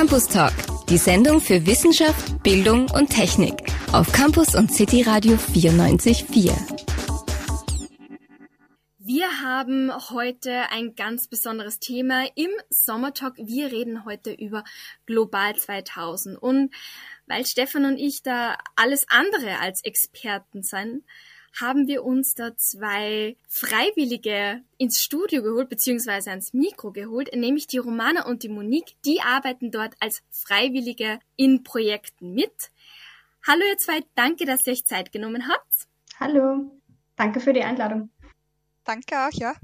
Campus Talk, die Sendung für Wissenschaft, Bildung und Technik auf Campus und City Radio 94.4. Wir haben heute ein ganz besonderes Thema im Sommertalk. Wir reden heute über Global 2000 und weil Stefan und ich da alles andere als Experten sind, haben wir uns da zwei Freiwillige ins Studio geholt, beziehungsweise ans Mikro geholt, nämlich die Romana und die Monique. Die arbeiten dort als Freiwillige in Projekten mit. Hallo ihr zwei, danke, dass ihr euch Zeit genommen habt. Hallo, danke für die Einladung. Danke auch, ja.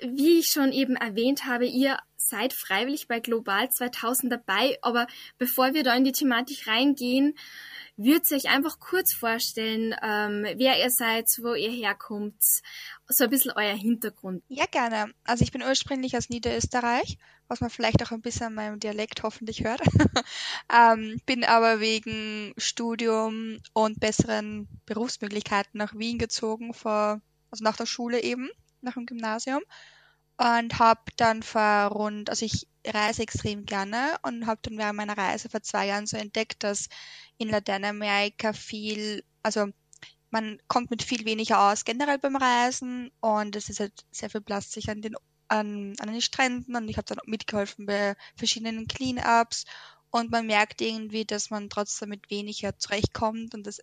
Wie ich schon eben erwähnt habe, ihr seid freiwillig bei Global 2000 dabei, aber bevor wir da in die Thematik reingehen, würdet ihr euch einfach kurz vorstellen, ähm, wer ihr seid, wo ihr herkommt, so ein bisschen euer Hintergrund. Ja, gerne. Also ich bin ursprünglich aus Niederösterreich, was man vielleicht auch ein bisschen an meinem Dialekt hoffentlich hört. ähm, bin aber wegen Studium und besseren Berufsmöglichkeiten nach Wien gezogen, vor, also nach der Schule eben, nach dem Gymnasium und habe dann vor rund, also ich reise extrem gerne und habe dann während meiner Reise vor zwei Jahren so entdeckt, dass in Lateinamerika viel, also man kommt mit viel weniger aus generell beim Reisen und es ist halt sehr viel sich an den an, an den Stränden und ich habe dann mitgeholfen bei verschiedenen Cleanups und man merkt irgendwie, dass man trotzdem mit weniger zurechtkommt und das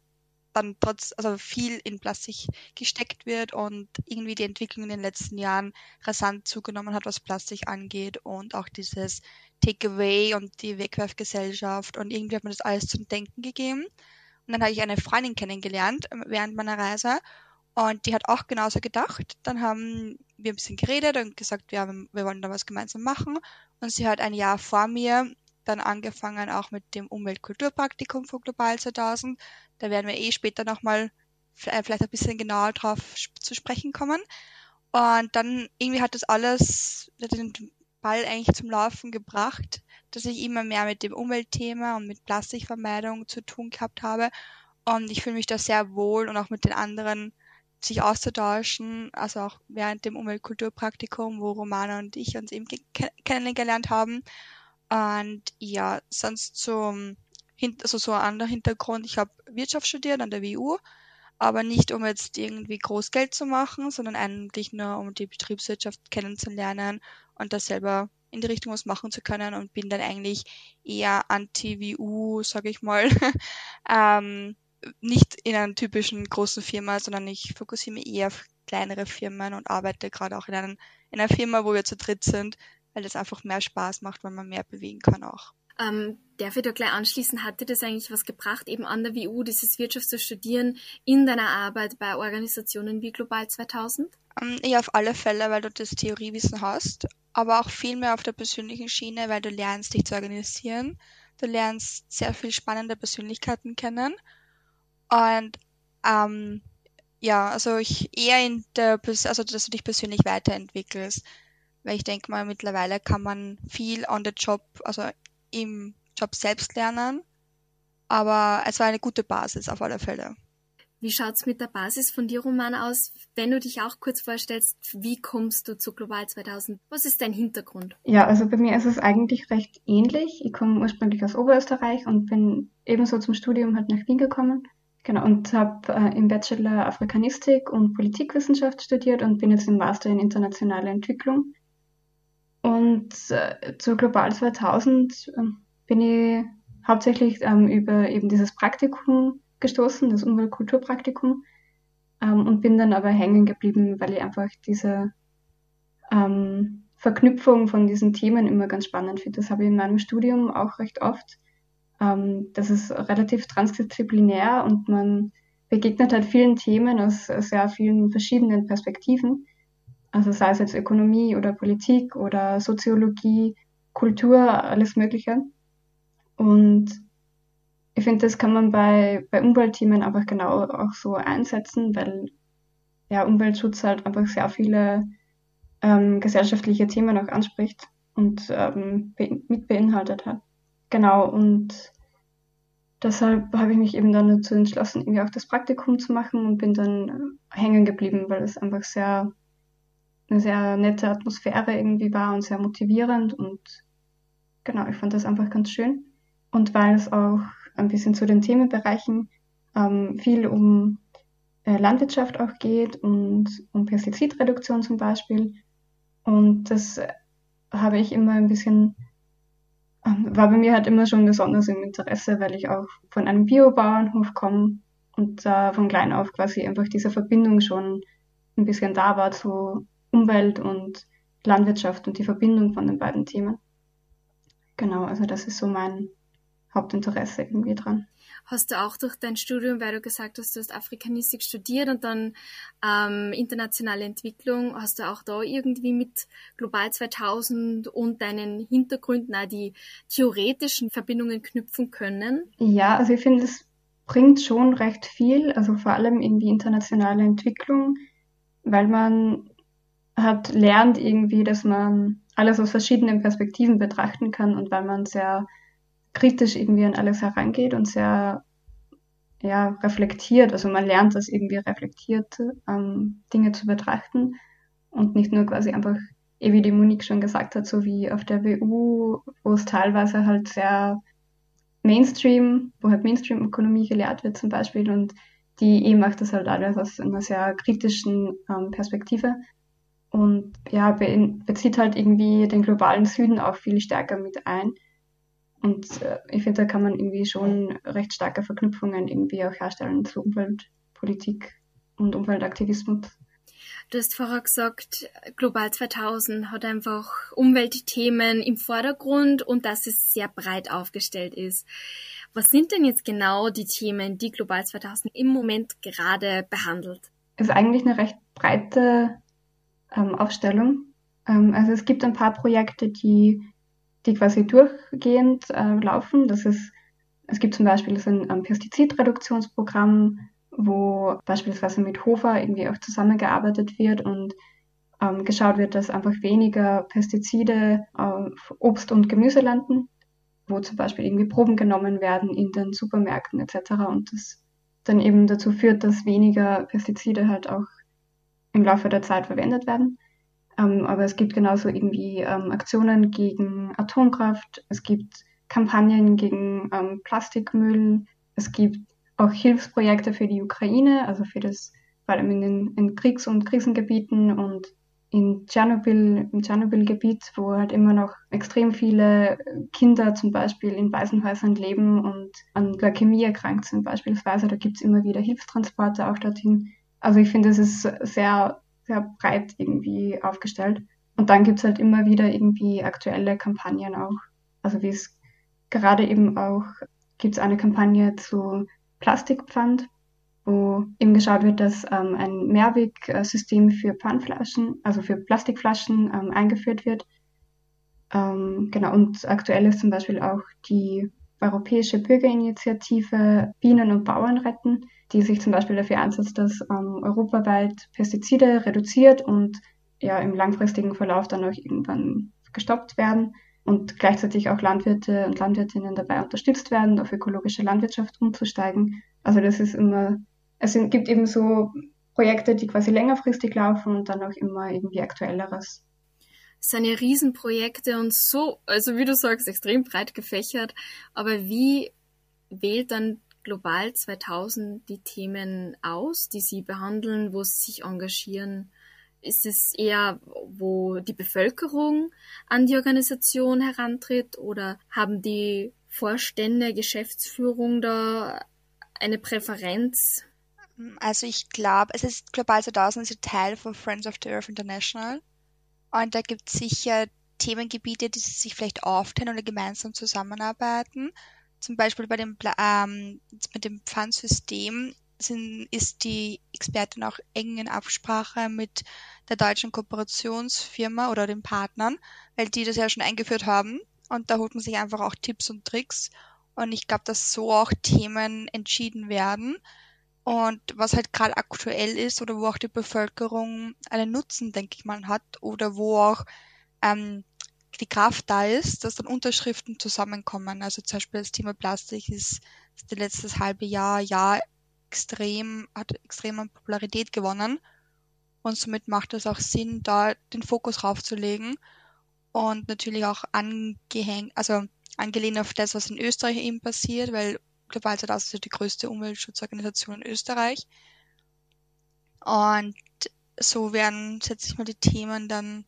dann trotz, also viel in Plastik gesteckt wird und irgendwie die Entwicklung in den letzten Jahren rasant zugenommen hat, was Plastik angeht und auch dieses Takeaway und die Wegwerfgesellschaft und irgendwie hat mir das alles zum Denken gegeben. Und dann habe ich eine Freundin kennengelernt ähm, während meiner Reise und die hat auch genauso gedacht. Dann haben wir ein bisschen geredet und gesagt, ja, wir wollen da was gemeinsam machen. Und sie hat ein Jahr vor mir dann angefangen auch mit dem Umweltkulturpraktikum von Global 2000. Da werden wir eh später nochmal äh, vielleicht ein bisschen genauer drauf zu sprechen kommen. Und dann irgendwie hat das alles den Ball eigentlich zum Laufen gebracht, dass ich immer mehr mit dem Umweltthema und mit Plastikvermeidung zu tun gehabt habe. Und ich fühle mich da sehr wohl und auch mit den anderen sich auszutauschen, also auch während dem Umweltkulturpraktikum, wo Romana und ich uns eben kennengelernt haben. Und ja, sonst zum also so ein anderer Hintergrund. Ich habe Wirtschaft studiert an der WU, aber nicht um jetzt irgendwie groß Geld zu machen, sondern eigentlich nur um die Betriebswirtschaft kennenzulernen und da selber in die Richtung was machen zu können und bin dann eigentlich eher anti-WU, sage ich mal. ähm, nicht in einer typischen großen Firma, sondern ich fokussiere mich eher auf kleinere Firmen und arbeite gerade auch in, einem, in einer Firma, wo wir zu dritt sind, weil das einfach mehr Spaß macht, weil man mehr bewegen kann auch. Ähm, darf ich da gleich anschließen, hat dir das eigentlich was gebracht, eben an der WU dieses Wirtschaft zu studieren in deiner Arbeit bei Organisationen wie Global 2000? Ähm, ja, auf alle Fälle, weil du das Theoriewissen hast, aber auch viel mehr auf der persönlichen Schiene, weil du lernst, dich zu organisieren. Du lernst sehr viel spannende Persönlichkeiten kennen und ähm, ja, also ich eher in der, also dass du dich persönlich weiterentwickelst weil ich denke mal, mittlerweile kann man viel on the job, also im Job selbst lernen, aber es war eine gute Basis auf alle Fälle. Wie schaut's mit der Basis von dir, Roman, aus? Wenn du dich auch kurz vorstellst, wie kommst du zu Global 2000? Was ist dein Hintergrund? Ja, also bei mir ist es eigentlich recht ähnlich. Ich komme ursprünglich aus Oberösterreich und bin ebenso zum Studium halt nach Wien gekommen. Genau, und habe äh, im Bachelor Afrikanistik und Politikwissenschaft studiert und bin jetzt im Master in internationale Entwicklung. Und äh, zu Global 2000 äh, bin ich hauptsächlich ähm, über eben dieses Praktikum gestoßen, das Umweltkulturpraktikum, ähm, und bin dann aber hängen geblieben, weil ich einfach diese ähm, Verknüpfung von diesen Themen immer ganz spannend finde. Das habe ich in meinem Studium auch recht oft. Ähm, das ist relativ transdisziplinär und man begegnet halt vielen Themen aus sehr vielen verschiedenen Perspektiven. Also sei es jetzt Ökonomie oder Politik oder Soziologie, Kultur, alles Mögliche. Und ich finde, das kann man bei, bei Umweltthemen einfach genau auch so einsetzen, weil ja, Umweltschutz halt einfach sehr viele ähm, gesellschaftliche Themen auch anspricht und ähm, mit beinhaltet hat. Genau, und deshalb habe ich mich eben dann dazu entschlossen, irgendwie auch das Praktikum zu machen und bin dann hängen geblieben, weil es einfach sehr eine sehr nette Atmosphäre irgendwie war und sehr motivierend und Genau, ich fand das einfach ganz schön. Und weil es auch ein bisschen zu den Themenbereichen ähm, viel um äh, Landwirtschaft auch geht und um Pestizidreduktion zum Beispiel. Und das habe ich immer ein bisschen, ähm, war bei mir halt immer schon besonders im Interesse, weil ich auch von einem Biobauernhof komme und da äh, von klein auf quasi einfach diese Verbindung schon ein bisschen da war zu Umwelt und Landwirtschaft und die Verbindung von den beiden Themen. Genau, also das ist so mein Hauptinteresse irgendwie dran. Hast du auch durch dein Studium, weil du gesagt hast, du hast Afrikanistik studiert und dann ähm, internationale Entwicklung, hast du auch da irgendwie mit Global 2000 und deinen Hintergründen auch die theoretischen Verbindungen knüpfen können? Ja, also ich finde, es bringt schon recht viel, also vor allem irgendwie internationale Entwicklung, weil man hat lernt irgendwie, dass man alles aus verschiedenen Perspektiven betrachten kann und weil man sehr kritisch irgendwie an alles herangeht und sehr ja, reflektiert. Also man lernt das irgendwie reflektiert, ähm, Dinge zu betrachten und nicht nur quasi einfach, eh wie die Monique schon gesagt hat, so wie auf der WU, wo es teilweise halt sehr Mainstream, wo halt Mainstream-Ökonomie gelehrt wird zum Beispiel und die E macht das halt alles aus einer sehr kritischen ähm, Perspektive und ja, bezieht halt irgendwie den globalen Süden auch viel stärker mit ein. Und äh, ich finde, da kann man irgendwie schon recht starke Verknüpfungen irgendwie auch herstellen zu Umweltpolitik und Umweltaktivismus. Du hast vorher gesagt, Global 2000 hat einfach Umweltthemen im Vordergrund und dass es sehr breit aufgestellt ist. Was sind denn jetzt genau die Themen, die Global 2000 im Moment gerade behandelt? Es ist eigentlich eine recht breite ähm, Aufstellung. Ähm, also es gibt ein paar Projekte, die die quasi durchgehend äh, laufen. Das ist, es gibt zum Beispiel so ein ähm, Pestizidreduktionsprogramm, wo beispielsweise mit Hofer irgendwie auch zusammengearbeitet wird und ähm, geschaut wird, dass einfach weniger Pestizide auf Obst und Gemüse landen, wo zum Beispiel irgendwie Proben genommen werden in den Supermärkten etc. Und das dann eben dazu führt, dass weniger Pestizide halt auch im Laufe der Zeit verwendet werden. Ähm, aber es gibt genauso irgendwie ähm, Aktionen gegen Atomkraft, es gibt Kampagnen gegen ähm, Plastikmüll, es gibt auch Hilfsprojekte für die Ukraine, also für das, vor allem in den in Kriegs- und Krisengebieten und in Tschernobyl, im Tschernobyl-Gebiet, wo halt immer noch extrem viele Kinder zum Beispiel in Waisenhäusern leben und an Leukämie erkrankt sind beispielsweise. Da gibt es immer wieder Hilfstransporte auch dorthin. Also ich finde, es ist sehr sehr breit irgendwie aufgestellt. Und dann gibt's halt immer wieder irgendwie aktuelle Kampagnen auch. Also wie es gerade eben auch gibt's eine Kampagne zu Plastikpfand, wo eben geschaut wird, dass ähm, ein Mehrwegsystem für Pfandflaschen, also für Plastikflaschen ähm, eingeführt wird. Ähm, genau, und aktuell ist zum Beispiel auch die Europäische Bürgerinitiative Bienen und Bauern retten, die sich zum Beispiel dafür einsetzt, dass ähm, europaweit Pestizide reduziert und ja im langfristigen Verlauf dann auch irgendwann gestoppt werden und gleichzeitig auch Landwirte und Landwirtinnen dabei unterstützt werden, auf ökologische Landwirtschaft umzusteigen. Also das ist immer, es gibt eben so Projekte, die quasi längerfristig laufen und dann auch immer irgendwie aktuelleres. Das sind ja Riesenprojekte und so, also wie du sagst, extrem breit gefächert. Aber wie wählt dann Global 2000 die Themen aus, die sie behandeln, wo sie sich engagieren? Ist es eher, wo die Bevölkerung an die Organisation herantritt oder haben die Vorstände, Geschäftsführung da eine Präferenz? Also ich glaube, es ist Global 2000 ist Teil von Friends of the Earth International und da gibt es sicher Themengebiete, die sich vielleicht aufteilen oder gemeinsam zusammenarbeiten zum Beispiel bei dem, ähm, mit dem Pfandsystem sind, ist die Expertin auch eng in Absprache mit der deutschen Kooperationsfirma oder den Partnern, weil die das ja schon eingeführt haben. Und da holt man sich einfach auch Tipps und Tricks. Und ich glaube, dass so auch Themen entschieden werden. Und was halt gerade aktuell ist oder wo auch die Bevölkerung einen Nutzen, denke ich mal, hat oder wo auch ähm, die Kraft da ist, dass dann Unterschriften zusammenkommen. Also zum Beispiel das Thema Plastik ist, ist das letztes halbe Jahr, Jahr extrem, hat extrem an Popularität gewonnen. Und somit macht es auch Sinn, da den Fokus raufzulegen. und natürlich auch angehängt, also angelehnt auf das, was in Österreich eben passiert, weil Global 2000 ist ja die größte Umweltschutzorganisation in Österreich. Und so werden, setze ich mal, die Themen dann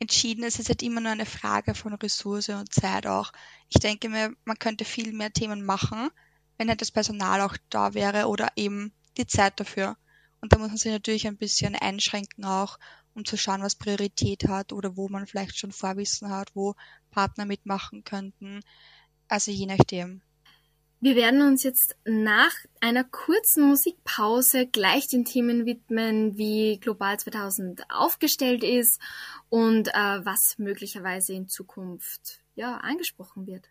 entschieden. Es ist halt immer nur eine Frage von Ressource und Zeit auch. Ich denke mir, man könnte viel mehr Themen machen, wenn halt das Personal auch da wäre oder eben die Zeit dafür. Und da muss man sich natürlich ein bisschen einschränken auch, um zu schauen, was Priorität hat oder wo man vielleicht schon Vorwissen hat, wo Partner mitmachen könnten. Also je nachdem. Wir werden uns jetzt nach einer kurzen Musikpause gleich den Themen widmen, wie Global 2000 aufgestellt ist und äh, was möglicherweise in Zukunft ja angesprochen wird.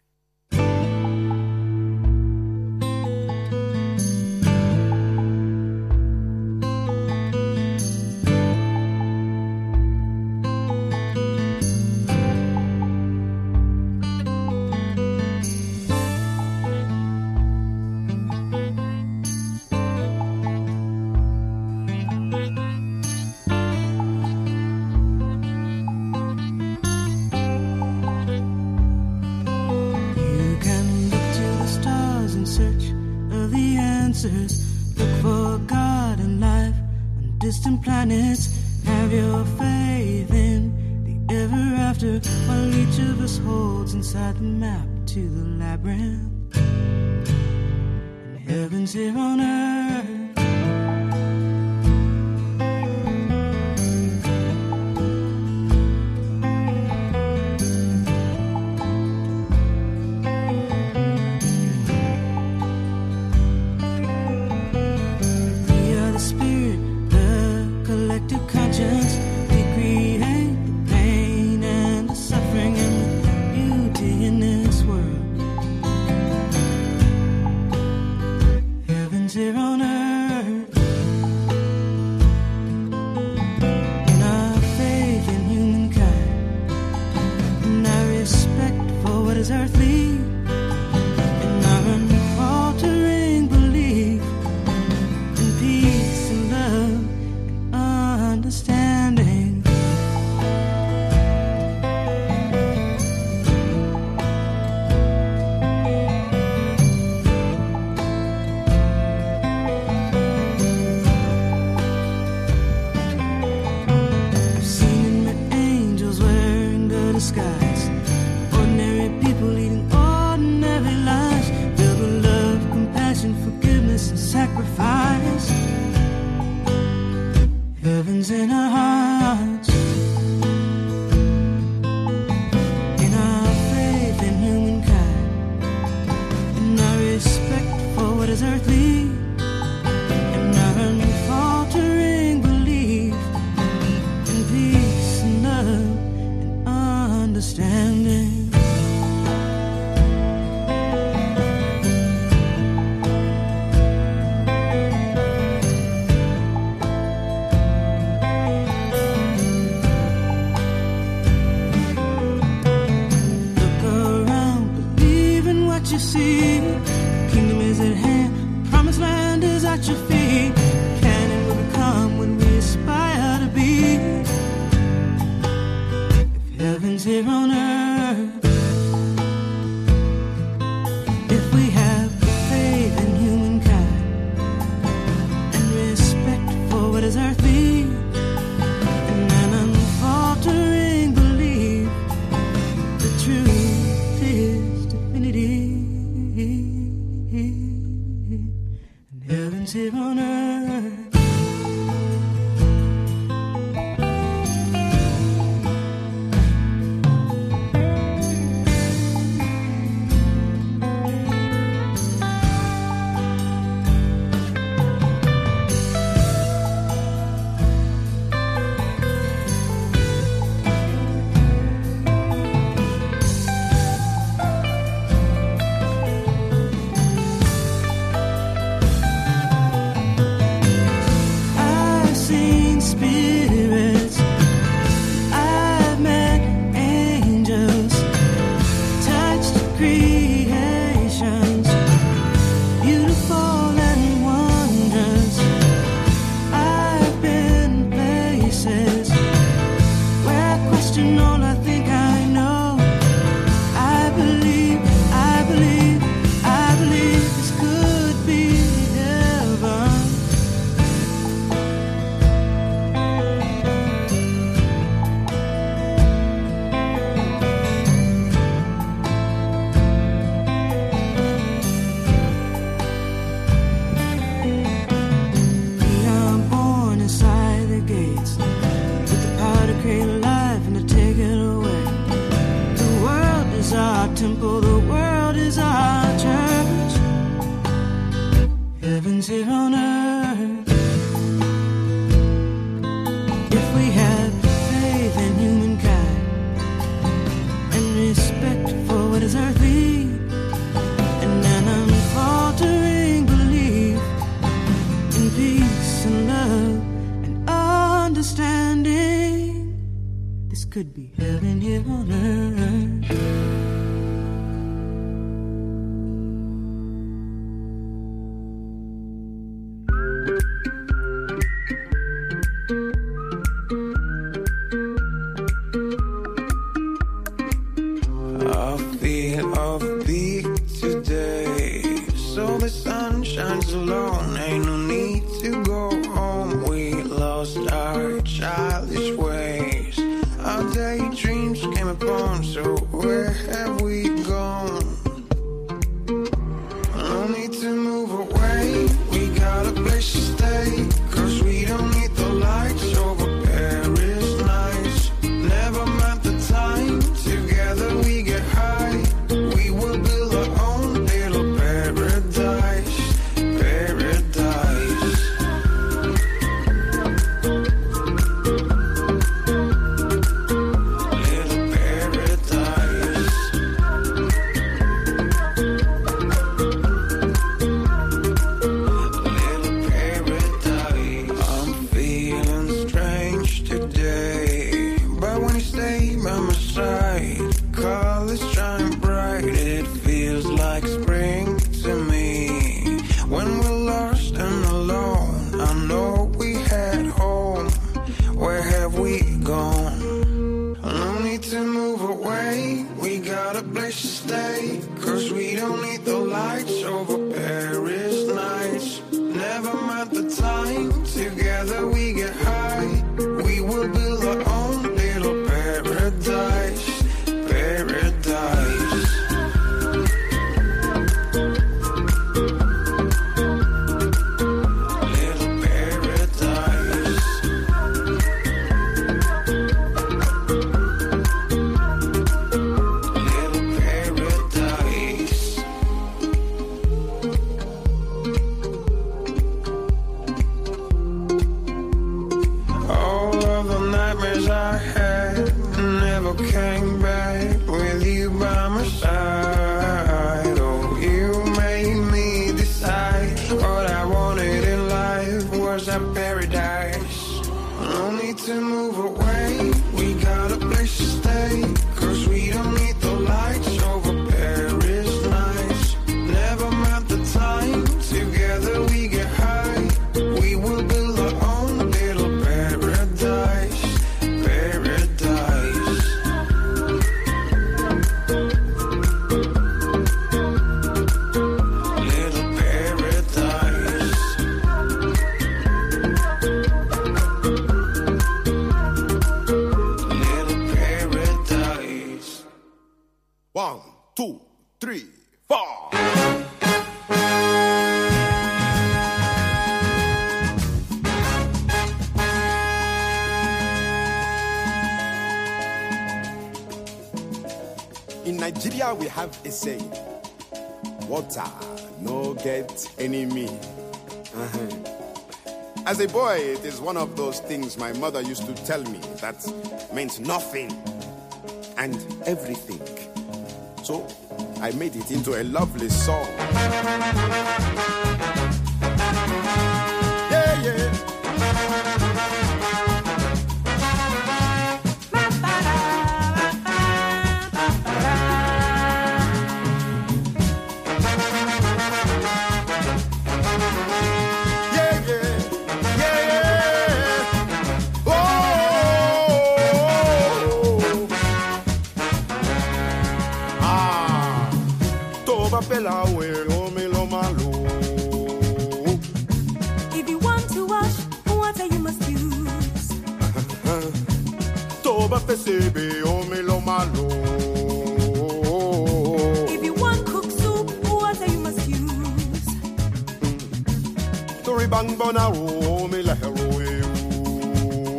To the labyrinth. As a boy, it is one of those things my mother used to tell me that meant nothing and everything. So I made it into a lovely song. gonna roll me like a.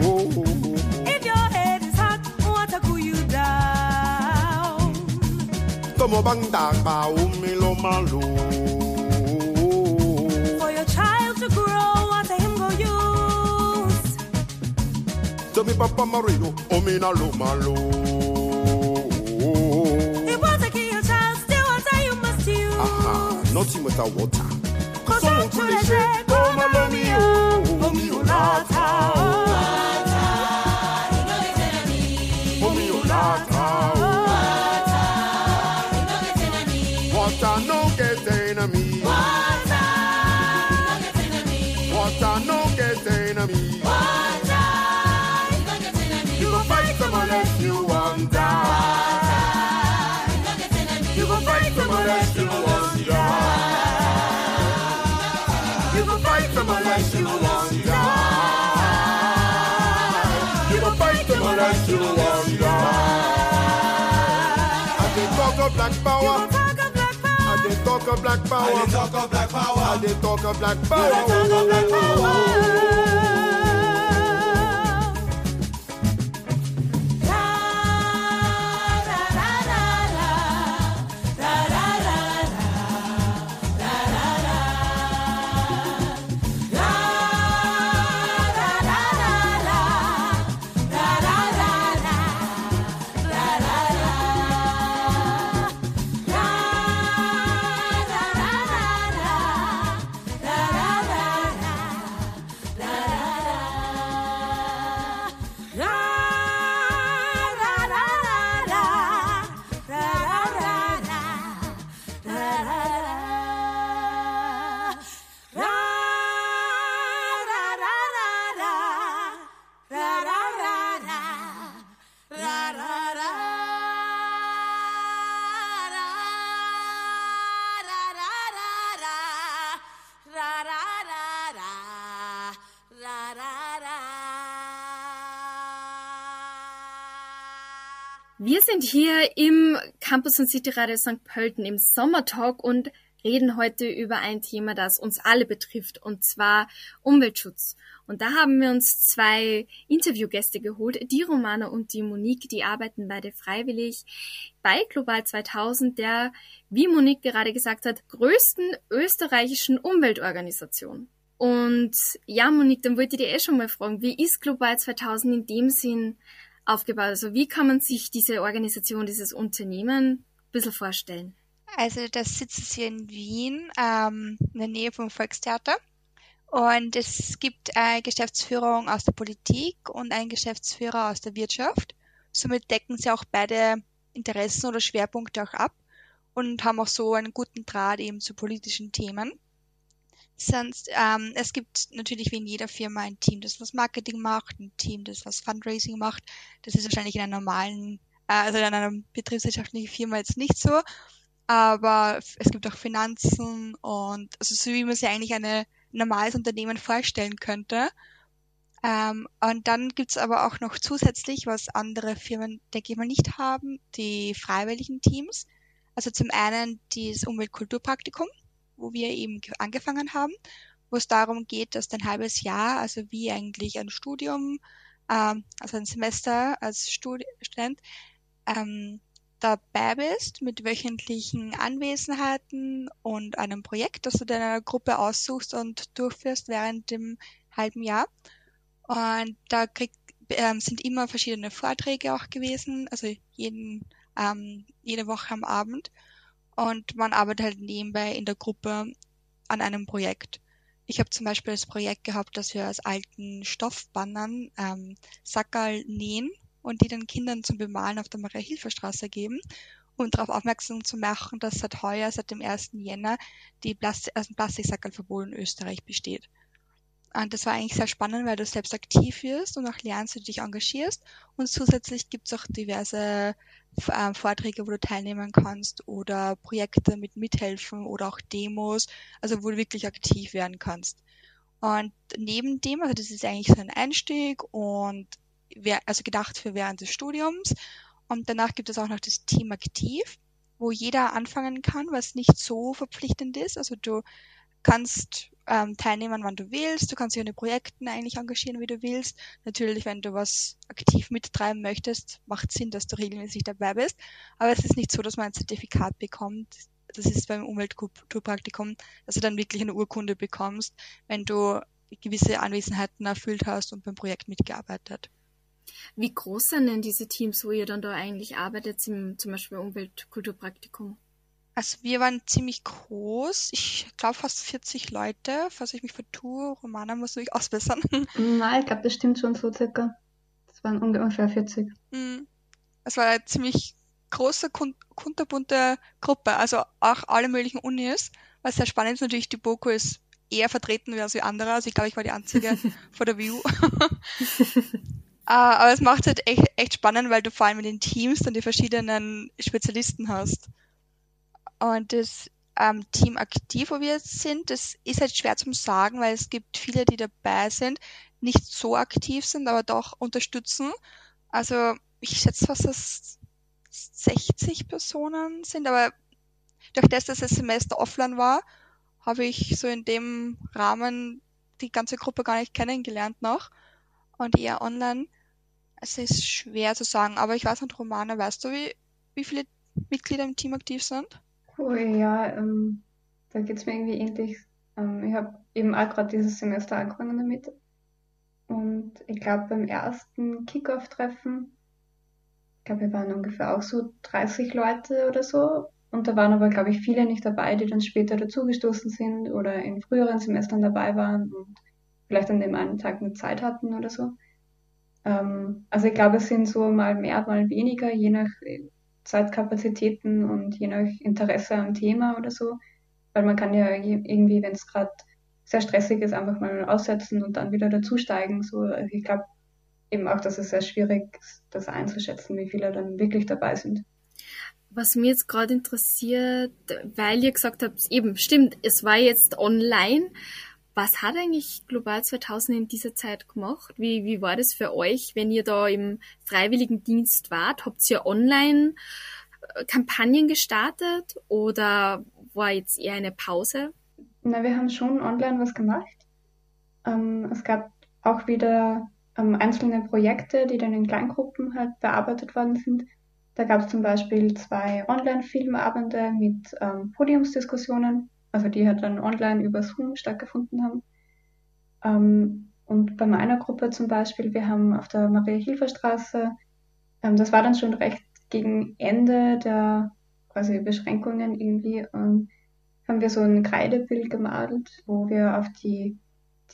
Oh. If your head is hot, want cool you down. Tomo bang dang ba umi lo. For your child to grow, want him go use. To me papa Marido, umi na lo malo. Nothing without water. Cause, Cause I'm of black power. I dey talk of black power. I dey talk of black power. I dey talk of black power. Sind hier im Campus und City Radio St. Pölten im Sommertalk und reden heute über ein Thema, das uns alle betrifft, und zwar Umweltschutz. Und da haben wir uns zwei Interviewgäste geholt, die Romana und die Monique, die arbeiten beide freiwillig bei Global 2000, der, wie Monique gerade gesagt hat, größten österreichischen Umweltorganisation. Und ja, Monique, dann wollte ich dir eh schon mal fragen, wie ist Global 2000 in dem Sinn aufgebaut? Also wie kann man sich diese Organisation, dieses Unternehmen ein bisschen vorstellen? Also das sitzt hier in Wien, ähm, in der Nähe vom Volkstheater. Und es gibt eine Geschäftsführung aus der Politik und einen Geschäftsführer aus der Wirtschaft. Somit decken sie auch beide Interessen oder Schwerpunkte auch ab und haben auch so einen guten Draht eben zu politischen Themen. Sonst, ähm, es gibt natürlich wie in jeder Firma ein Team, das was Marketing macht, ein Team, das was Fundraising macht. Das ist wahrscheinlich in einer normalen, äh, also in einer betriebswirtschaftlichen Firma jetzt nicht so. Aber es gibt auch Finanzen und also so wie man sich eigentlich ein normales Unternehmen vorstellen könnte. Ähm, und dann gibt's aber auch noch zusätzlich, was andere Firmen, denke ich mal, nicht haben, die freiwilligen Teams. Also zum einen das Umweltkulturpraktikum, wo wir eben ge- angefangen haben, wo es darum geht, dass ein halbes Jahr, also wie eigentlich ein Studium, ähm, also ein Semester als Student, ähm, dabei bist mit wöchentlichen Anwesenheiten und einem Projekt, das du deiner Gruppe aussuchst und durchführst während dem halben Jahr. Und da krieg, ähm, sind immer verschiedene Vorträge auch gewesen, also jeden, ähm, jede Woche am Abend. Und man arbeitet halt nebenbei in der Gruppe an einem Projekt. Ich habe zum Beispiel das Projekt gehabt, dass wir aus alten Stoffbannern ähm, Sackerl nähen und die den Kindern zum Bemalen auf der Maria-Hilfer-Straße geben, um darauf aufmerksam zu machen, dass seit heuer, seit dem 1. Jänner, die Plastik, also Plastiksackerlverbot in Österreich besteht. Und das war eigentlich sehr spannend, weil du selbst aktiv wirst und auch lernst, wie du dich engagierst. Und zusätzlich gibt's auch diverse ähm, Vorträge, wo du teilnehmen kannst oder Projekte mit mithelfen oder auch Demos, also wo du wirklich aktiv werden kannst. Und neben dem, also das ist eigentlich so ein Einstieg und wer, also gedacht für während des Studiums. Und danach gibt es auch noch das Team Aktiv, wo jeder anfangen kann, was nicht so verpflichtend ist. Also du kannst ähm, teilnehmen, wann du willst. Du kannst dich an den Projekten eigentlich engagieren, wie du willst. Natürlich, wenn du was aktiv mittreiben möchtest, macht Sinn, dass du regelmäßig dabei bist. Aber es ist nicht so, dass man ein Zertifikat bekommt. Das ist beim Umweltkulturpraktikum, dass du dann wirklich eine Urkunde bekommst, wenn du gewisse Anwesenheiten erfüllt hast und beim Projekt mitgearbeitet. Wie groß sind denn diese Teams, wo ihr dann da eigentlich arbeitet, im, zum Beispiel Umweltkulturpraktikum? Also wir waren ziemlich groß. Ich glaube fast 40 Leute, falls ich mich vertue. Romana muss mich ausbessern. Nein, ich glaube, das stimmt schon so circa. Das waren ungefähr 40. Mm. Es war eine ziemlich große, kun- kunterbunte Gruppe, also auch alle möglichen Unis. Was sehr spannend ist natürlich, die BOKU ist eher vertreten als die andere. Also ich glaube, ich war die einzige vor der View. Äh, aber es macht halt echt, echt spannend, weil du vor allem in den Teams dann die verschiedenen Spezialisten hast. Und das ähm, Team aktiv, wo wir jetzt sind, das ist halt schwer zum sagen, weil es gibt viele, die dabei sind, nicht so aktiv sind, aber doch unterstützen. Also ich schätze fast, dass 60 Personen sind, aber durch das, dass das Semester offline war, habe ich so in dem Rahmen die ganze Gruppe gar nicht kennengelernt noch und eher online. Es ist schwer zu sagen, aber ich weiß nicht, Romana, weißt du, wie, wie viele Mitglieder im Team aktiv sind? Oh ja, ähm, da geht's mir irgendwie ähnlich. Ähm, ich habe eben auch gerade dieses Semester angefangen damit. Und ich glaube, beim ersten Kickoff-Treffen, ich glaube, wir waren ungefähr auch so 30 Leute oder so. Und da waren aber, glaube ich, viele nicht dabei, die dann später dazugestoßen sind oder in früheren Semestern dabei waren und vielleicht an dem einen Tag eine Zeit hatten oder so. Ähm, also ich glaube, es sind so mal mehr, mal weniger, je nach Zeitkapazitäten und je nach Interesse am Thema oder so. Weil man kann ja irgendwie, wenn es gerade sehr stressig ist, einfach mal aussetzen und dann wieder dazusteigen. So, also ich glaube eben auch, dass es sehr schwierig ist, das einzuschätzen, wie viele dann wirklich dabei sind. Was mir jetzt gerade interessiert, weil ihr gesagt habt, eben, stimmt, es war jetzt online. Was hat eigentlich Global 2000 in dieser Zeit gemacht? Wie, wie war das für euch, wenn ihr da im Freiwilligendienst wart? Habt ihr online äh, Kampagnen gestartet oder war jetzt eher eine Pause? Na, wir haben schon online was gemacht. Ähm, es gab auch wieder ähm, einzelne Projekte, die dann in Kleingruppen halt bearbeitet worden sind. Da gab es zum Beispiel zwei Online-Filmabende mit ähm, Podiumsdiskussionen, also die halt dann online über Zoom stattgefunden haben. Ähm, und bei meiner Gruppe zum Beispiel, wir haben auf der Maria-Hilfer-Straße, ähm, das war dann schon recht gegen Ende der quasi Beschränkungen irgendwie, ähm, haben wir so ein Kreidebild gemalt, wo wir auf die,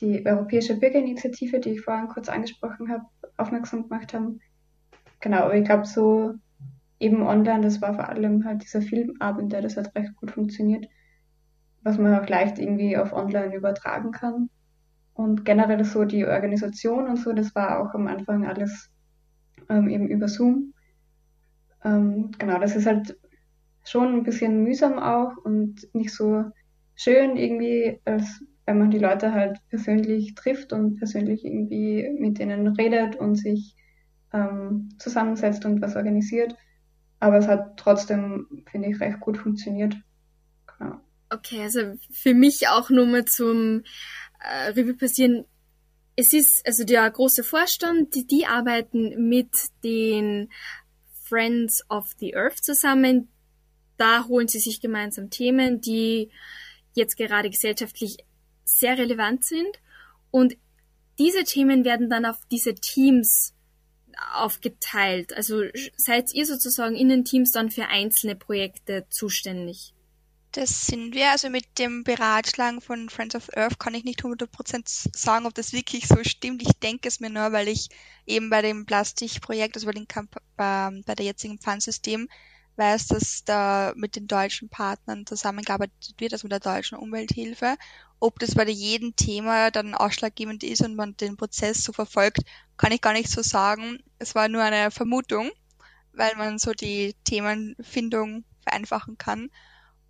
die Europäische Bürgerinitiative, die ich vorhin kurz angesprochen habe, aufmerksam gemacht haben. Genau, aber ich glaube so eben online, das war vor allem halt dieser Filmabend, der das hat recht gut funktioniert, was man auch leicht irgendwie auf online übertragen kann. Und generell so die Organisation und so, das war auch am Anfang alles ähm, eben über Zoom. Ähm, genau, das ist halt schon ein bisschen mühsam auch und nicht so schön irgendwie, als wenn man die Leute halt persönlich trifft und persönlich irgendwie mit denen redet und sich ähm, zusammensetzt und was organisiert. Aber es hat trotzdem, finde ich, recht gut funktioniert. Okay, also für mich auch nur mal zum äh, Revue passieren. Es ist also der große Vorstand, die, die arbeiten mit den Friends of the Earth zusammen. Da holen sie sich gemeinsam Themen, die jetzt gerade gesellschaftlich sehr relevant sind. Und diese Themen werden dann auf diese Teams aufgeteilt. Also seid ihr sozusagen in den Teams dann für einzelne Projekte zuständig? Das sind wir. Also mit dem Beratschlagen von Friends of Earth kann ich nicht 100% sagen, ob das wirklich so stimmt. Ich denke es mir nur, weil ich eben bei dem Plastikprojekt, also bei, den Kamp äh, bei der jetzigen Pfandsystem, weiß, dass da mit den deutschen Partnern zusammengearbeitet wird, also mit der deutschen Umwelthilfe. Ob das bei jedem Thema dann ausschlaggebend ist und man den Prozess so verfolgt, kann ich gar nicht so sagen. Es war nur eine Vermutung, weil man so die Themenfindung vereinfachen kann.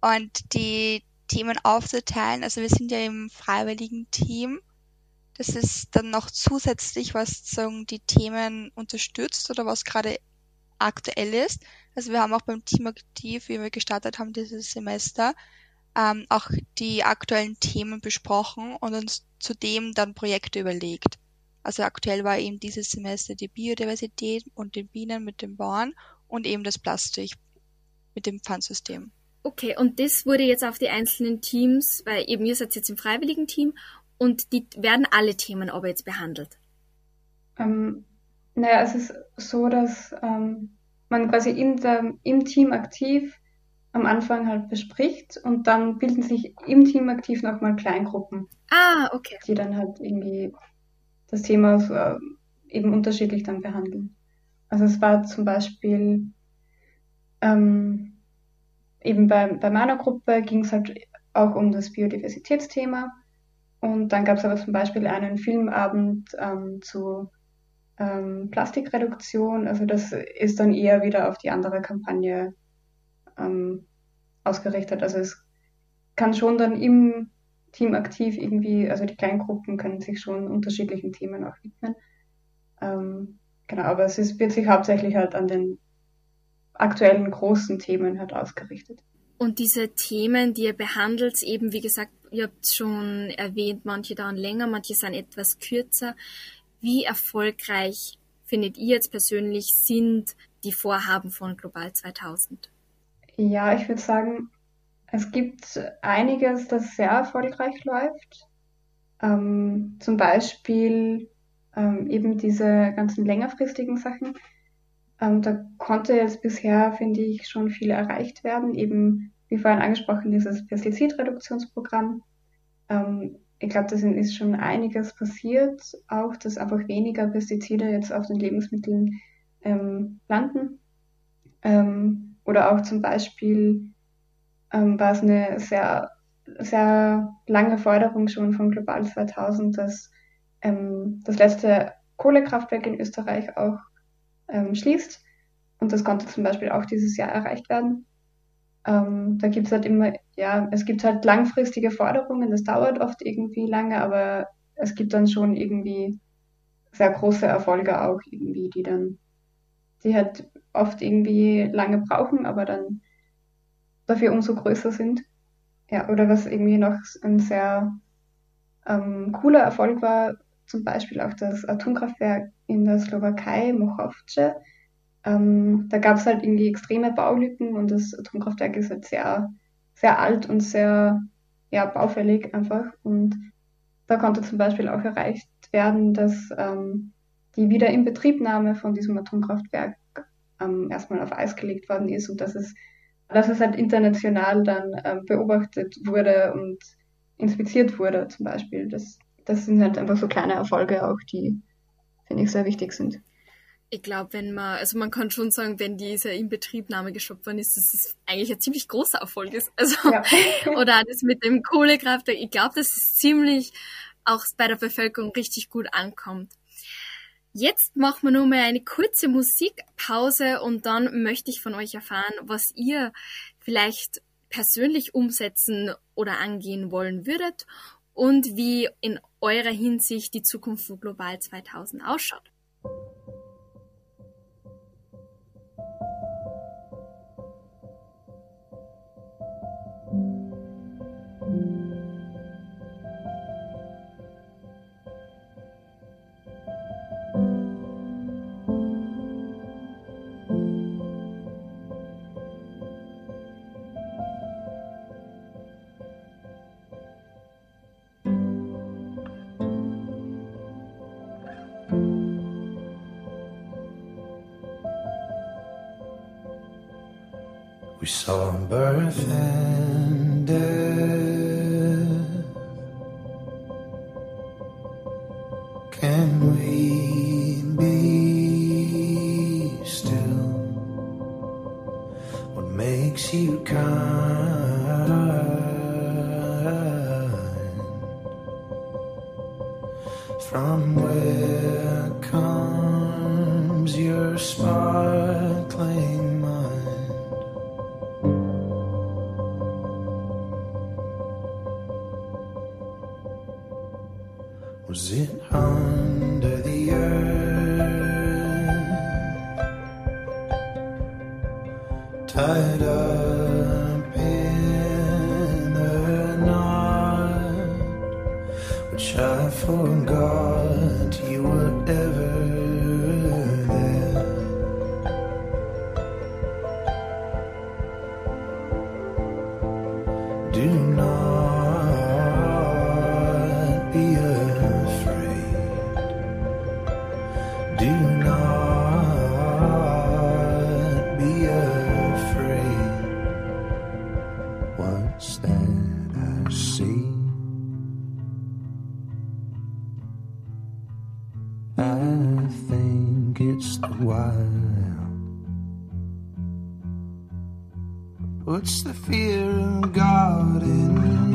Und die Themen aufzuteilen, also wir sind ja im freiwilligen Team. Das ist dann noch zusätzlich, was sozusagen die Themen unterstützt oder was gerade aktuell ist. Also wir haben auch beim Team aktiv, wie wir gestartet haben dieses Semester, ähm, auch die aktuellen Themen besprochen und uns zudem dann Projekte überlegt. Also aktuell war eben dieses Semester die Biodiversität und den Bienen mit dem Bauern und eben das Plastik mit dem Pfandsystem. Okay, und das wurde jetzt auf die einzelnen Teams, weil eben ihr seid jetzt im freiwilligen Team und die werden alle Themen aber jetzt behandelt. Ähm, naja, es ist so, dass ähm, man quasi in der, im Team aktiv am Anfang halt bespricht und dann bilden sich im Team aktiv nochmal Kleingruppen, Ah, okay. die dann halt irgendwie das Thema so, äh, eben unterschiedlich dann behandeln. Also es war zum Beispiel ähm, eben bei, bei meiner Gruppe ging es halt auch um das Biodiversitätsthema und dann gab es aber zum Beispiel einen Filmabend ähm, zu ähm, Plastikreduktion. Also das ist dann eher wieder auf die andere Kampagne ähm, ausgerichtet. Also es kann schon dann im Team aktiv irgendwie, also die Kleingruppen können sich schon unterschiedlichen Themen auch widmen. Ähm, genau, aber es ist, wird sich hauptsächlich halt an den aktuellen großen Themen halt ausgerichtet. Und diese Themen, die ihr behandelt, eben wie gesagt, ihr habt schon erwähnt, manche dauern länger, manche sind etwas kürzer. Wie erfolgreich findet ihr jetzt persönlich sind die Vorhaben von Global 2000? Ja, ich würde sagen, es gibt einiges, das sehr erfolgreich läuft. Ähm, zum Beispiel ähm, eben diese ganzen längerfristigen Sachen. Ähm, da konnte jetzt bisher, finde ich, schon viel erreicht werden. Eben, wie vorhin angesprochen, dieses Pestizidreduktionsprogramm. Ähm, ich glaube, da ist schon einiges passiert, auch dass einfach weniger Pestizide jetzt auf den Lebensmitteln ähm, landen. Ähm, oder auch zum Beispiel ähm, war es eine sehr, sehr lange Forderung schon von Global 2000, dass ähm, das letzte Kohlekraftwerk in Österreich auch ähm, schließt. Und das konnte zum Beispiel auch dieses Jahr erreicht werden. Ähm, da gibt es halt immer, ja, es gibt halt langfristige Forderungen, das dauert oft irgendwie lange, aber es gibt dann schon irgendwie sehr große Erfolge auch irgendwie, die dann, die halt oft irgendwie lange brauchen, aber dann dafür umso größer sind. Ja, oder was irgendwie noch ein sehr ähm, cooler Erfolg war, zum Beispiel auch das Atomkraftwerk in der Slowakei, Mochovce. Ähm, da gab es halt irgendwie extreme Baulücken und das Atomkraftwerk ist halt sehr, sehr alt und sehr ja, baufällig einfach. Und da konnte zum Beispiel auch erreicht werden, dass ähm, die Wiederinbetriebnahme von diesem Atomkraftwerk ähm, erstmal auf Eis gelegt worden ist und dass es, dass es halt international dann ähm, beobachtet wurde und inspiziert wurde zum Beispiel. Das, das sind halt einfach so kleine Erfolge auch, die, finde ich, sehr wichtig sind. Ich glaube, wenn man, also man kann schon sagen, wenn diese Inbetriebnahme gestoppt worden ist, dass es eigentlich ein ziemlich großer Erfolg ist. Also, Ja. oder das mit dem Kohlekraftwerk. Ich glaube, dass es ziemlich auch bei der Bevölkerung richtig gut ankommt. Jetzt machen wir nur mal eine kurze Musikpause und dann möchte ich von euch erfahren, was ihr vielleicht persönlich umsetzen oder angehen wollen würdet und wie in eurer Hinsicht die Zukunft von Global 2000 ausschaut. We saw birth and death. Wild. Puts the fear of God in me.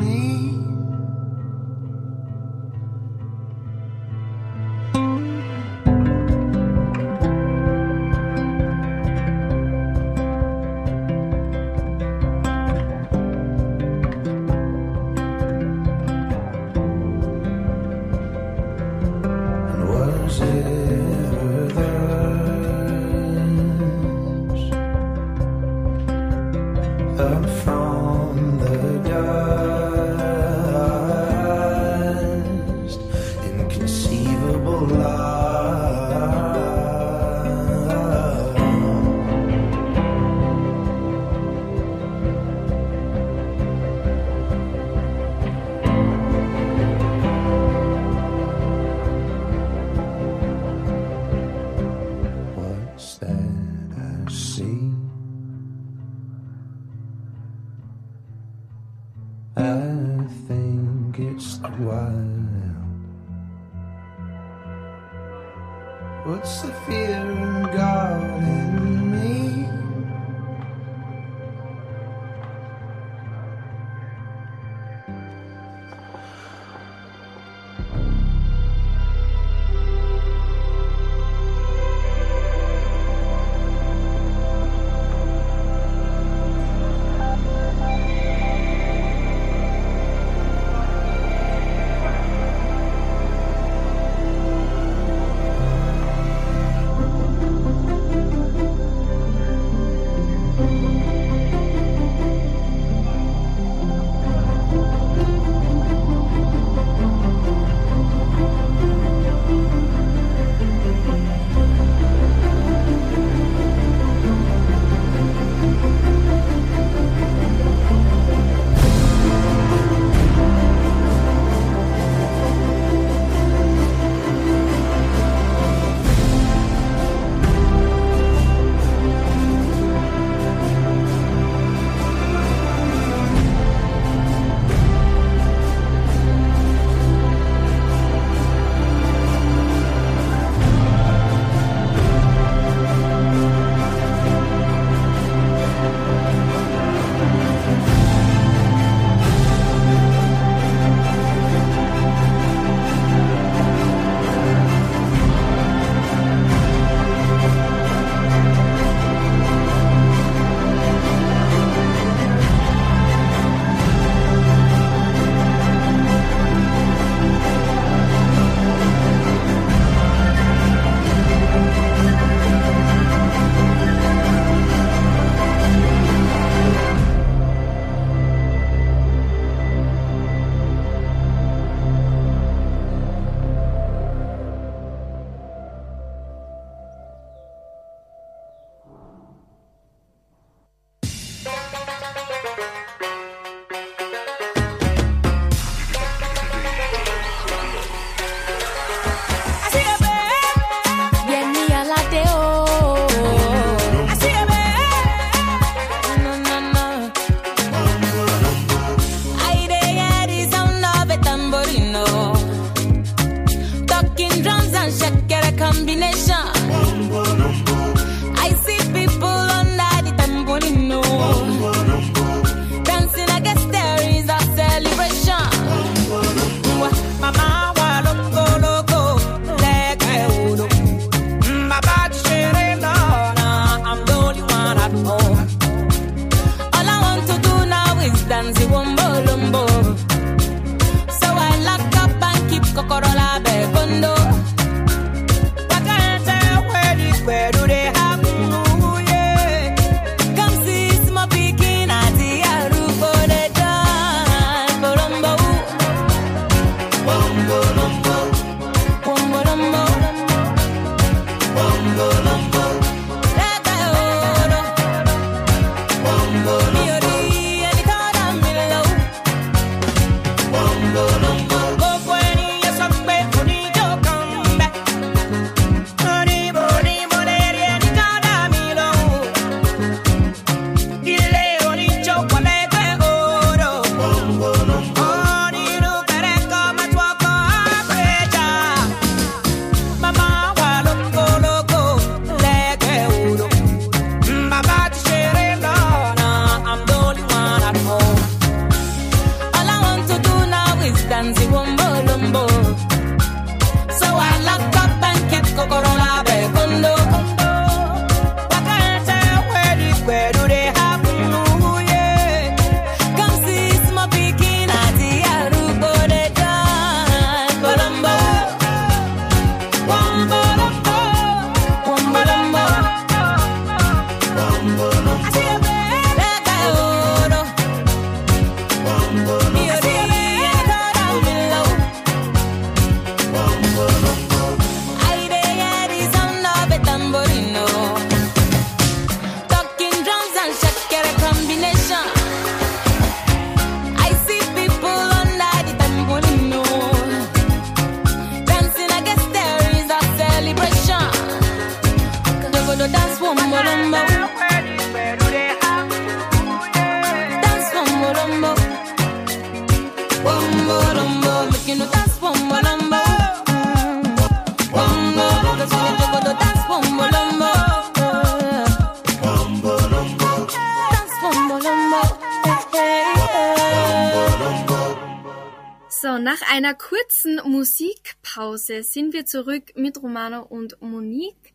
Kurzen Musikpause sind wir zurück mit Romano und Monique,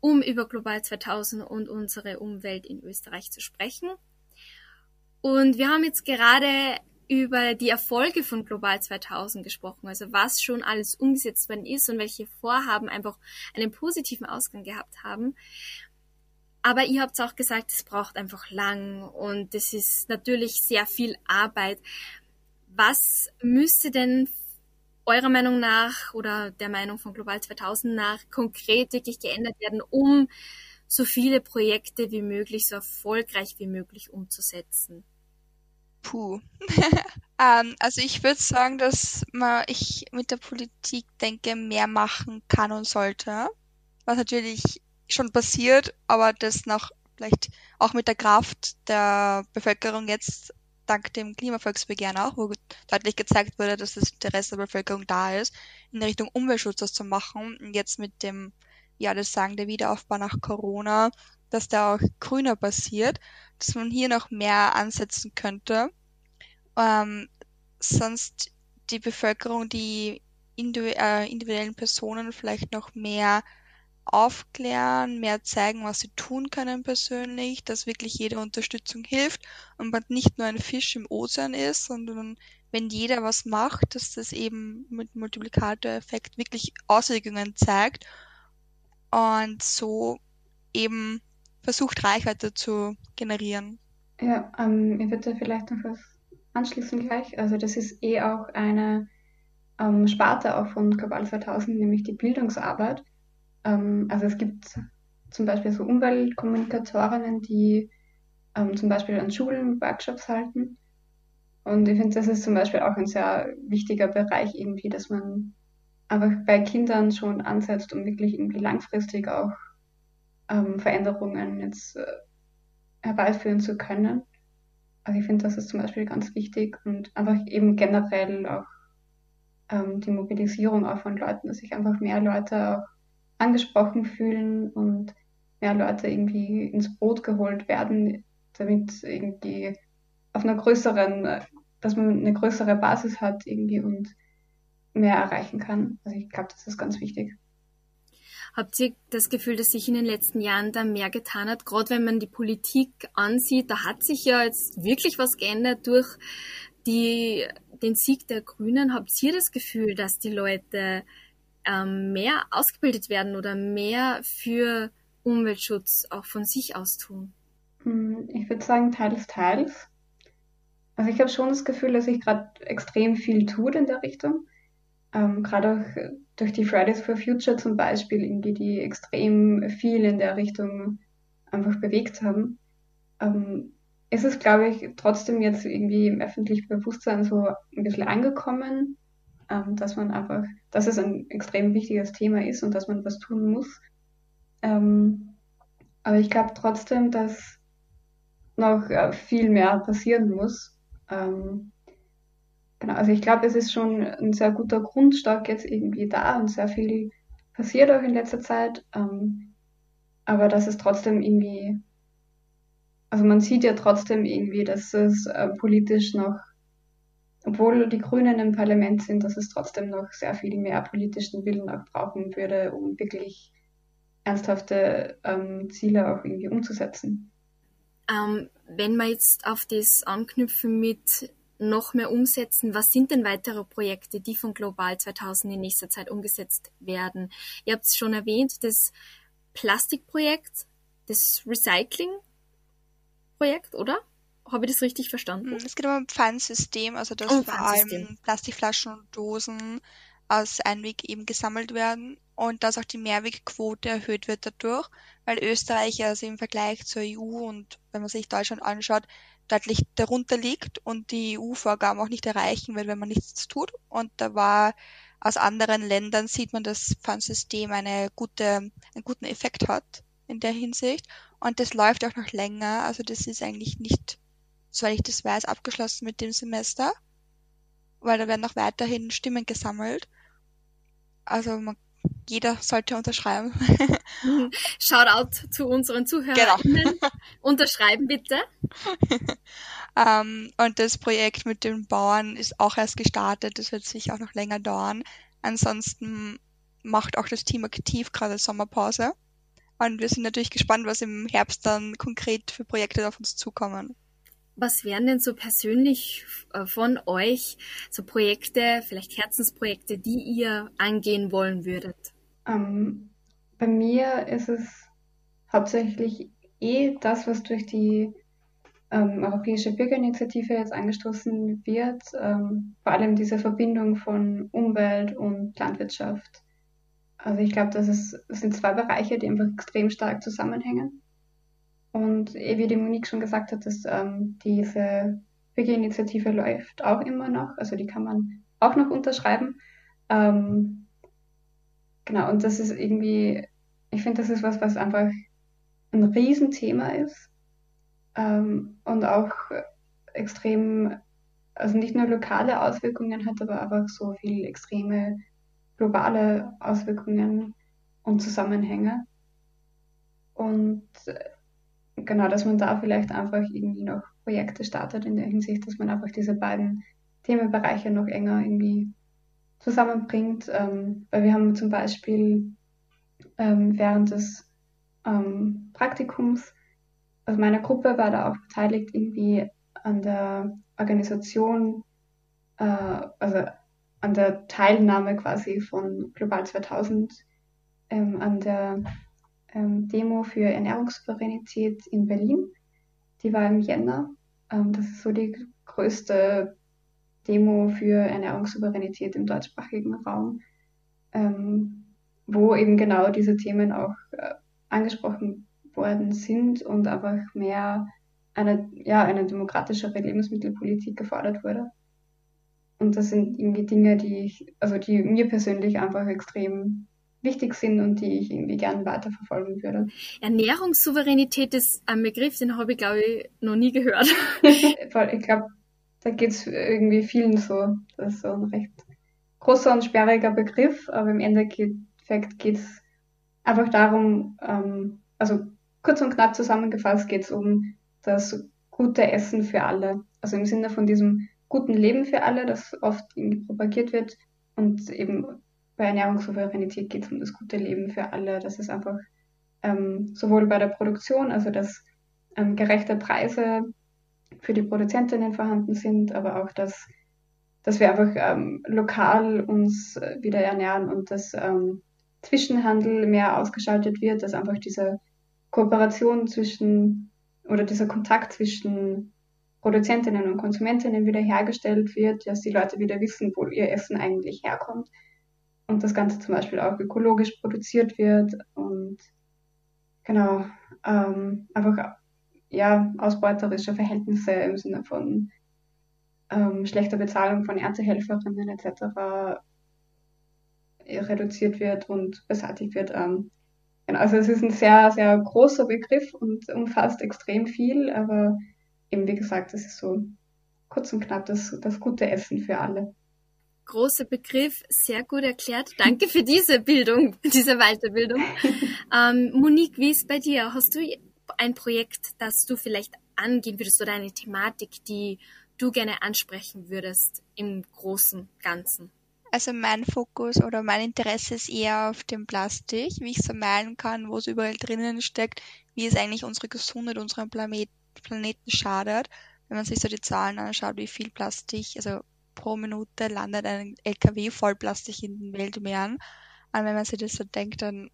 um über Global 2000 und unsere Umwelt in Österreich zu sprechen. Und wir haben jetzt gerade über die Erfolge von Global 2000 gesprochen, also was schon alles umgesetzt worden ist und welche Vorhaben einfach einen positiven Ausgang gehabt haben. Aber ihr habt auch gesagt, es braucht einfach lang und es ist natürlich sehr viel Arbeit. Was müsste denn eurer Meinung nach oder der Meinung von Global 2000 nach konkret wirklich geändert werden, um so viele Projekte wie möglich, so erfolgreich wie möglich umzusetzen? Puh. ähm, also ich würde sagen, dass man ich mit der Politik denke, mehr machen kann und sollte. Was natürlich schon passiert, aber das noch vielleicht auch mit der Kraft der Bevölkerung jetzt dank dem Klimavolksbegehren auch, wo deutlich gezeigt wurde, dass das Interesse der Bevölkerung da ist, in Richtung Umweltschutzes zu machen. Und jetzt mit dem, ja, das sagen der Wiederaufbau nach Corona, dass da auch grüner passiert, dass man hier noch mehr ansetzen könnte. Ähm, sonst die Bevölkerung, die äh, individuellen Personen vielleicht noch mehr aufklären, mehr zeigen, was sie tun können persönlich, dass wirklich jede Unterstützung hilft und man nicht nur ein Fisch im Ozean ist, sondern wenn jeder was macht, dass das eben mit Multiplikatoreffekt wirklich Auswirkungen zeigt und so eben versucht, Reichweite zu generieren. Ja, ähm, ich würde vielleicht noch was anschließen gleich. Also das ist eh auch eine ähm, Sparte auch von Global 2000, nämlich die Bildungsarbeit. Ähm, also es gibt zum Beispiel so Umweltkommunikatorinnen, die ähm, zum Beispiel an Schulen Workshops halten. Und ich finde, das ist zum Beispiel auch ein sehr wichtiger Bereich irgendwie, dass man einfach bei Kindern schon ansetzt, um wirklich irgendwie langfristig auch ähm, Veränderungen jetzt äh, herbeiführen zu können. Also ich finde, das ist zum Beispiel ganz wichtig und einfach eben generell auch ähm, die Mobilisierung auch von Leuten, dass sich einfach mehr Leute auch angesprochen fühlen und mehr Leute irgendwie ins Boot geholt werden, damit irgendwie auf einer größeren, dass man eine größere Basis hat irgendwie und mehr erreichen kann. Also ich glaube, das ist ganz wichtig. Habt ihr das Gefühl, dass sich in den letzten Jahren da mehr getan hat? Gerade wenn man die Politik ansieht, da hat sich ja jetzt wirklich was geändert durch die, den Sieg der Grünen. Habt ihr das Gefühl, dass die Leute ähm, mehr ausgebildet werden oder mehr für Umweltschutz auch von sich aus tun? Hm, ich würde sagen, teils, teils. Also ich habe schon das Gefühl, dass sich gerade extrem viel tut in der Richtung. Ähm, gerade auch durch die Fridays for Future zum Beispiel, irgendwie, die extrem viel in der Richtung einfach bewegt haben. Ähm, ist es, glaube ich, trotzdem jetzt irgendwie im öffentlichen Bewusstsein so ein bisschen angekommen, ähm, dass man einfach, dass es ein extrem wichtiges Thema ist und dass man was tun muss. Ähm, aber ich glaube trotzdem, dass noch äh, viel mehr passieren muss. Ähm, genau, also ich glaube, es ist schon ein sehr guter Grundstock jetzt irgendwie da und sehr viel passiert auch in letzter Zeit. Ähm, aber dass es trotzdem irgendwie, also man sieht ja trotzdem irgendwie, dass es äh, politisch noch obwohl die Grünen im Parlament sind, dass es trotzdem noch sehr viel mehr politischen Willen auch brauchen würde, um wirklich ernsthafte ähm, Ziele auch irgendwie umzusetzen. Ähm, wenn wir jetzt auf das anknüpfen mit noch mehr umsetzen, was sind denn weitere Projekte, die von Global 2000 in nächster Zeit umgesetzt werden? Ihr habt es schon erwähnt, das Plastikprojekt, das Recycling-Projekt, oder? Habe ich das richtig verstanden? Hm, es geht um ein Pfandsystem, also dass Oh, vor allem. Plastikflaschen und Dosen aus Einweg eben gesammelt werden und dass auch die Mehrwegquote erhöht wird dadurch, weil Österreich also im Vergleich zur EU und wenn man sich Deutschland anschaut, deutlich darunter liegt und die EU-Vorgaben auch nicht erreichen wird, wenn man nichts tut. Und da war aus anderen Ländern sieht man, dass Pfandsystem eine gute, einen guten Effekt hat in der Hinsicht. Und das läuft auch noch länger. Also das ist eigentlich nicht, soweit ich das weiß, abgeschlossen mit dem Semester, weil da werden noch weiterhin Stimmen gesammelt. Also man, jeder sollte unterschreiben. Shoutout zu unseren ZuhörerInnen. Unterschreiben bitte. Ähm, und das Projekt mit den Bauern ist auch erst gestartet. Das wird sicher auch noch länger dauern. Ansonsten macht auch das Team aktiv gerade Sommerpause. Und wir sind natürlich gespannt, was im Herbst dann konkret für Projekte auf uns zukommen. Was wären denn so persönlich äh, von euch so Projekte, vielleicht Herzensprojekte, die ihr angehen wollen würdet? Ähm, bei mir ist es hauptsächlich eh das, was durch die ähm, Europäische Bürgerinitiative jetzt angestoßen wird, ähm, vor allem diese Verbindung von Umwelt und Landwirtschaft. Also ich glaube, das, das sind zwei Bereiche, die einfach extrem stark zusammenhängen. Und eh, wie die Monique schon gesagt hat, dass ähm, diese Bürgerinitiative läuft auch immer noch, also die kann man auch noch unterschreiben. Ähm, genau, und das ist irgendwie, ich finde, das ist was, was einfach ein Riesenthema ist ähm, und auch extrem, also nicht nur lokale Auswirkungen hat, aber einfach so viel extreme globale Auswirkungen und Zusammenhänge. Und äh, genau, dass man da vielleicht einfach irgendwie noch Projekte startet in der Hinsicht, dass man einfach diese beiden Themenbereiche noch enger irgendwie zusammenbringt. Ähm, weil wir haben zum Beispiel ähm, während des ähm, Praktikums, also meine Gruppe war da auch beteiligt irgendwie an der Organisation, äh, also an der Teilnahme quasi von Global 2000 ähm, an der ähm, Demo für Ernährungssouveränität in Berlin. Die war im Jänner. Ähm, das ist so die größte Demo für Ernährungssouveränität im deutschsprachigen Raum, ähm, wo eben genau diese Themen auch äh, angesprochen worden sind und einfach mehr eine, ja, eine demokratischere Lebensmittelpolitik gefordert wurde. Und das sind irgendwie Dinge, die ich, also die mir persönlich einfach extrem wichtig sind und die ich irgendwie gern weiterverfolgen würde. Ernährungssouveränität ist ein Begriff, den habe ich, glaube ich, noch nie gehört. ich glaube, da geht es irgendwie vielen so. Das ist so ein recht großer und sperriger Begriff, aber im Endeffekt geht es einfach darum, ähm, also kurz und knapp zusammengefasst geht es um das gute Essen für alle. Also im Sinne von diesem guten Leben für alle, das oft propagiert wird. Und eben bei Ernährungssouveränität geht es um das gute Leben für alle. Das ist einfach ähm, sowohl bei der Produktion, also dass ähm, gerechte Preise für die Produzentinnen vorhanden sind, aber auch, dass, dass wir einfach ähm, lokal uns wieder ernähren und dass ähm, Zwischenhandel mehr ausgeschaltet wird, dass einfach diese Kooperation zwischen oder dieser Kontakt zwischen Produzentinnen und Konsumentinnen wieder hergestellt wird, dass die Leute wieder wissen, wo ihr Essen eigentlich herkommt und das Ganze zum Beispiel auch ökologisch produziert wird und genau ähm, einfach ja ausbeuterische Verhältnisse im Sinne von ähm, schlechter Bezahlung von Erntehelferinnen etc. reduziert wird und beseitigt wird. Ähm, genau, also es ist ein sehr, sehr großer Begriff und umfasst extrem viel, aber eben wie gesagt, es ist so kurz und knapp das, das gute Essen für alle. Großer Begriff, sehr gut erklärt. Danke für diese Bildung, diese Weiterbildung. ähm, Monique, wie ist bei dir? Hast du ein Projekt, das du vielleicht angehen würdest oder eine Thematik, die du gerne ansprechen würdest im großen Ganzen? Also mein Fokus oder mein Interesse ist eher auf dem Plastik, wie ich es vermeiden kann, wo es überall drinnen steckt, wie es eigentlich unsere Gesundheit, unserem Planet, Planeten schadet. Wenn man sich so die Zahlen anschaut, wie viel Plastik, also pro Minute landet ein LKW voll Plastik in den Weltmeeren. Und wenn man sich das so denkt, dann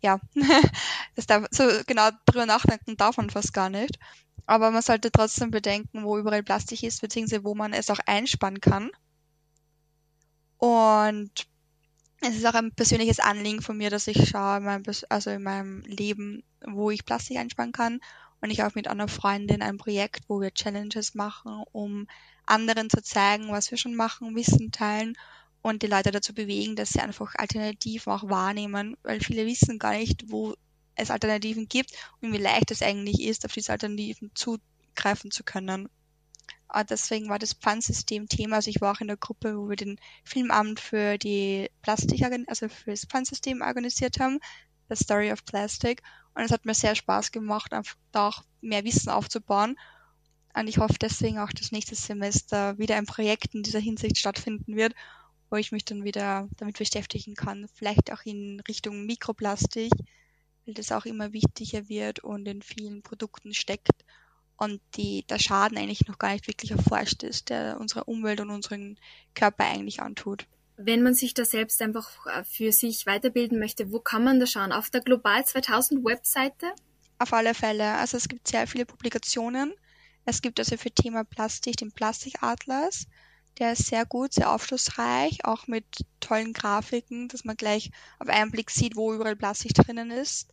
ja, das darf, so genau drüber nachdenken darf man fast gar nicht. Aber man sollte trotzdem bedenken, wo überall Plastik ist, beziehungsweise wo man es auch einspannen kann. Und es ist auch ein persönliches Anliegen von mir, dass ich schaue, mein, also in meinem Leben, wo ich Plastik einspannen kann. Und ich auch mit einer Freundin ein Projekt, wo wir Challenges machen, um anderen zu zeigen, was wir schon machen, Wissen teilen und die Leute dazu bewegen, dass sie einfach Alternativen auch wahrnehmen, weil viele wissen gar nicht, wo es Alternativen gibt und wie leicht es eigentlich ist, auf diese Alternativen zugreifen zu können. Und deswegen war das Pfandsystem Thema. Also ich war auch in der Gruppe, wo wir den Filmabend für die Plastik, also für das Pfandsystem organisiert haben, The Story of Plastic. Und es hat mir sehr Spaß gemacht, einfach da auch mehr Wissen aufzubauen. Und ich hoffe deswegen auch, dass nächstes Semester wieder ein Projekt in dieser Hinsicht stattfinden wird, wo ich mich dann wieder damit beschäftigen kann. Vielleicht auch in Richtung Mikroplastik, weil das auch immer wichtiger wird und in vielen Produkten steckt und die, der Schaden eigentlich noch gar nicht wirklich erforscht ist, der unserer Umwelt und unseren Körper eigentlich antut. Wenn man sich da selbst einfach äh, für sich weiterbilden möchte, wo kann man da schauen? Auf der Global 2000 Webseite? Auf alle Fälle. Also es gibt sehr viele Publikationen. Es gibt also für Thema Plastik den Plastikatlas. Der ist sehr gut, sehr aufschlussreich, auch mit tollen Grafiken, dass man gleich auf einen Blick sieht, wo überall Plastik drinnen ist.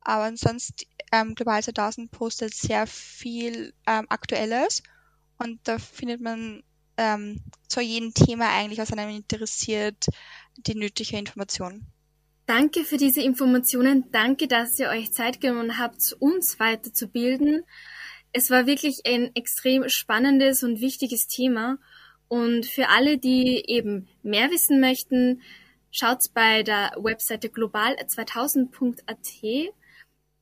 Aber ansonsten, ähm, Global 2000 postet sehr viel ähm, Aktuelles und da findet man ähm, zu jedem Thema eigentlich, was einem interessiert, die nötige Information. Danke für diese Informationen. Danke, dass ihr euch Zeit genommen habt, uns weiterzubilden. Es war wirklich ein extrem spannendes und wichtiges Thema. Und für alle, die eben mehr wissen möchten, schaut bei der Webseite global2000.at.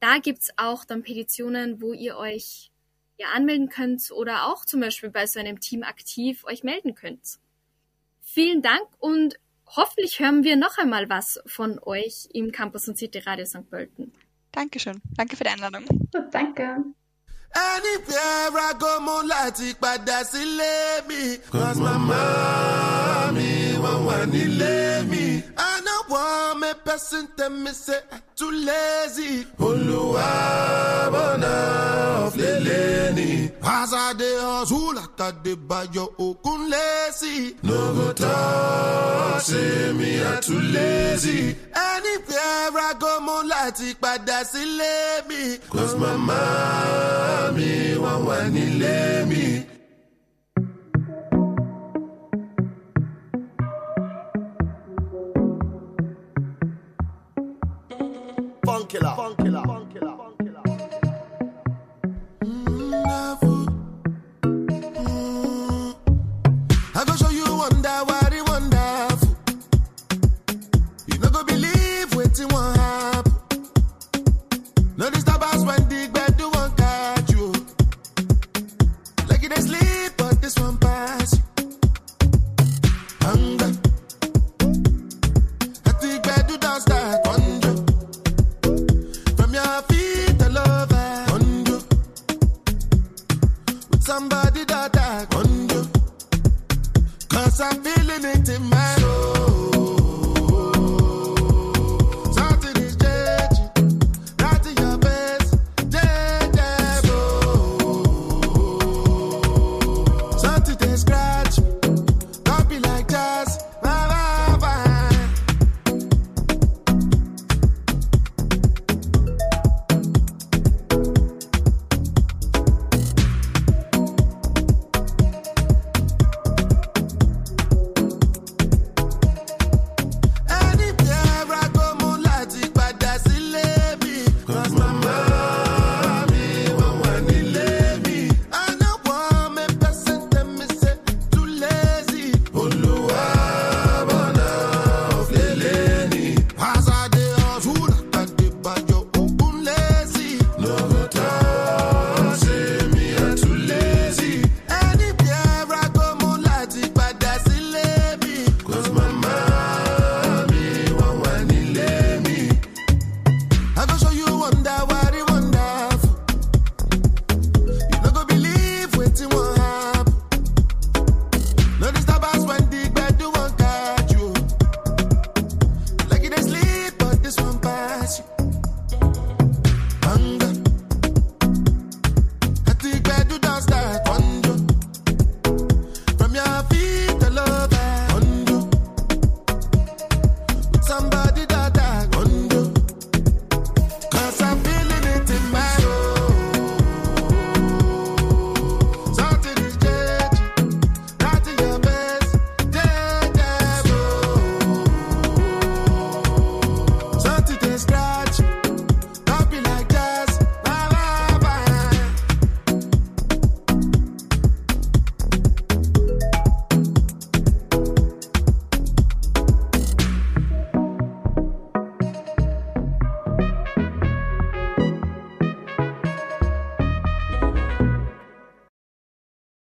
Da gibt's auch dann Petitionen, wo ihr euch ja anmelden könnt oder auch zum Beispiel bei so einem Team aktiv euch melden könnt. Vielen Dank und hoffentlich hören wir noch einmal was von euch im Campus und City Radio St. Pölten. Dankeschön. Danke für die Einladung. Danke. Anywhere I go, mo láti padà sílé mi. Cause mama mi wọ́n wà nílé person them me say too lazy. Olúwa bọ̀nà ọ̀flẹ̀lẹ̀ Waza de ọ̀zúlà kàdé bayọ̀ òkun lẹ́sì. Nogo tọ́ ṣe mi à too lazy. Ẹni pé ẹ̀rọ agomo láti padà sílé mi. Cause màmá mi wọ́n wà nílé mi. killer. Fun killer.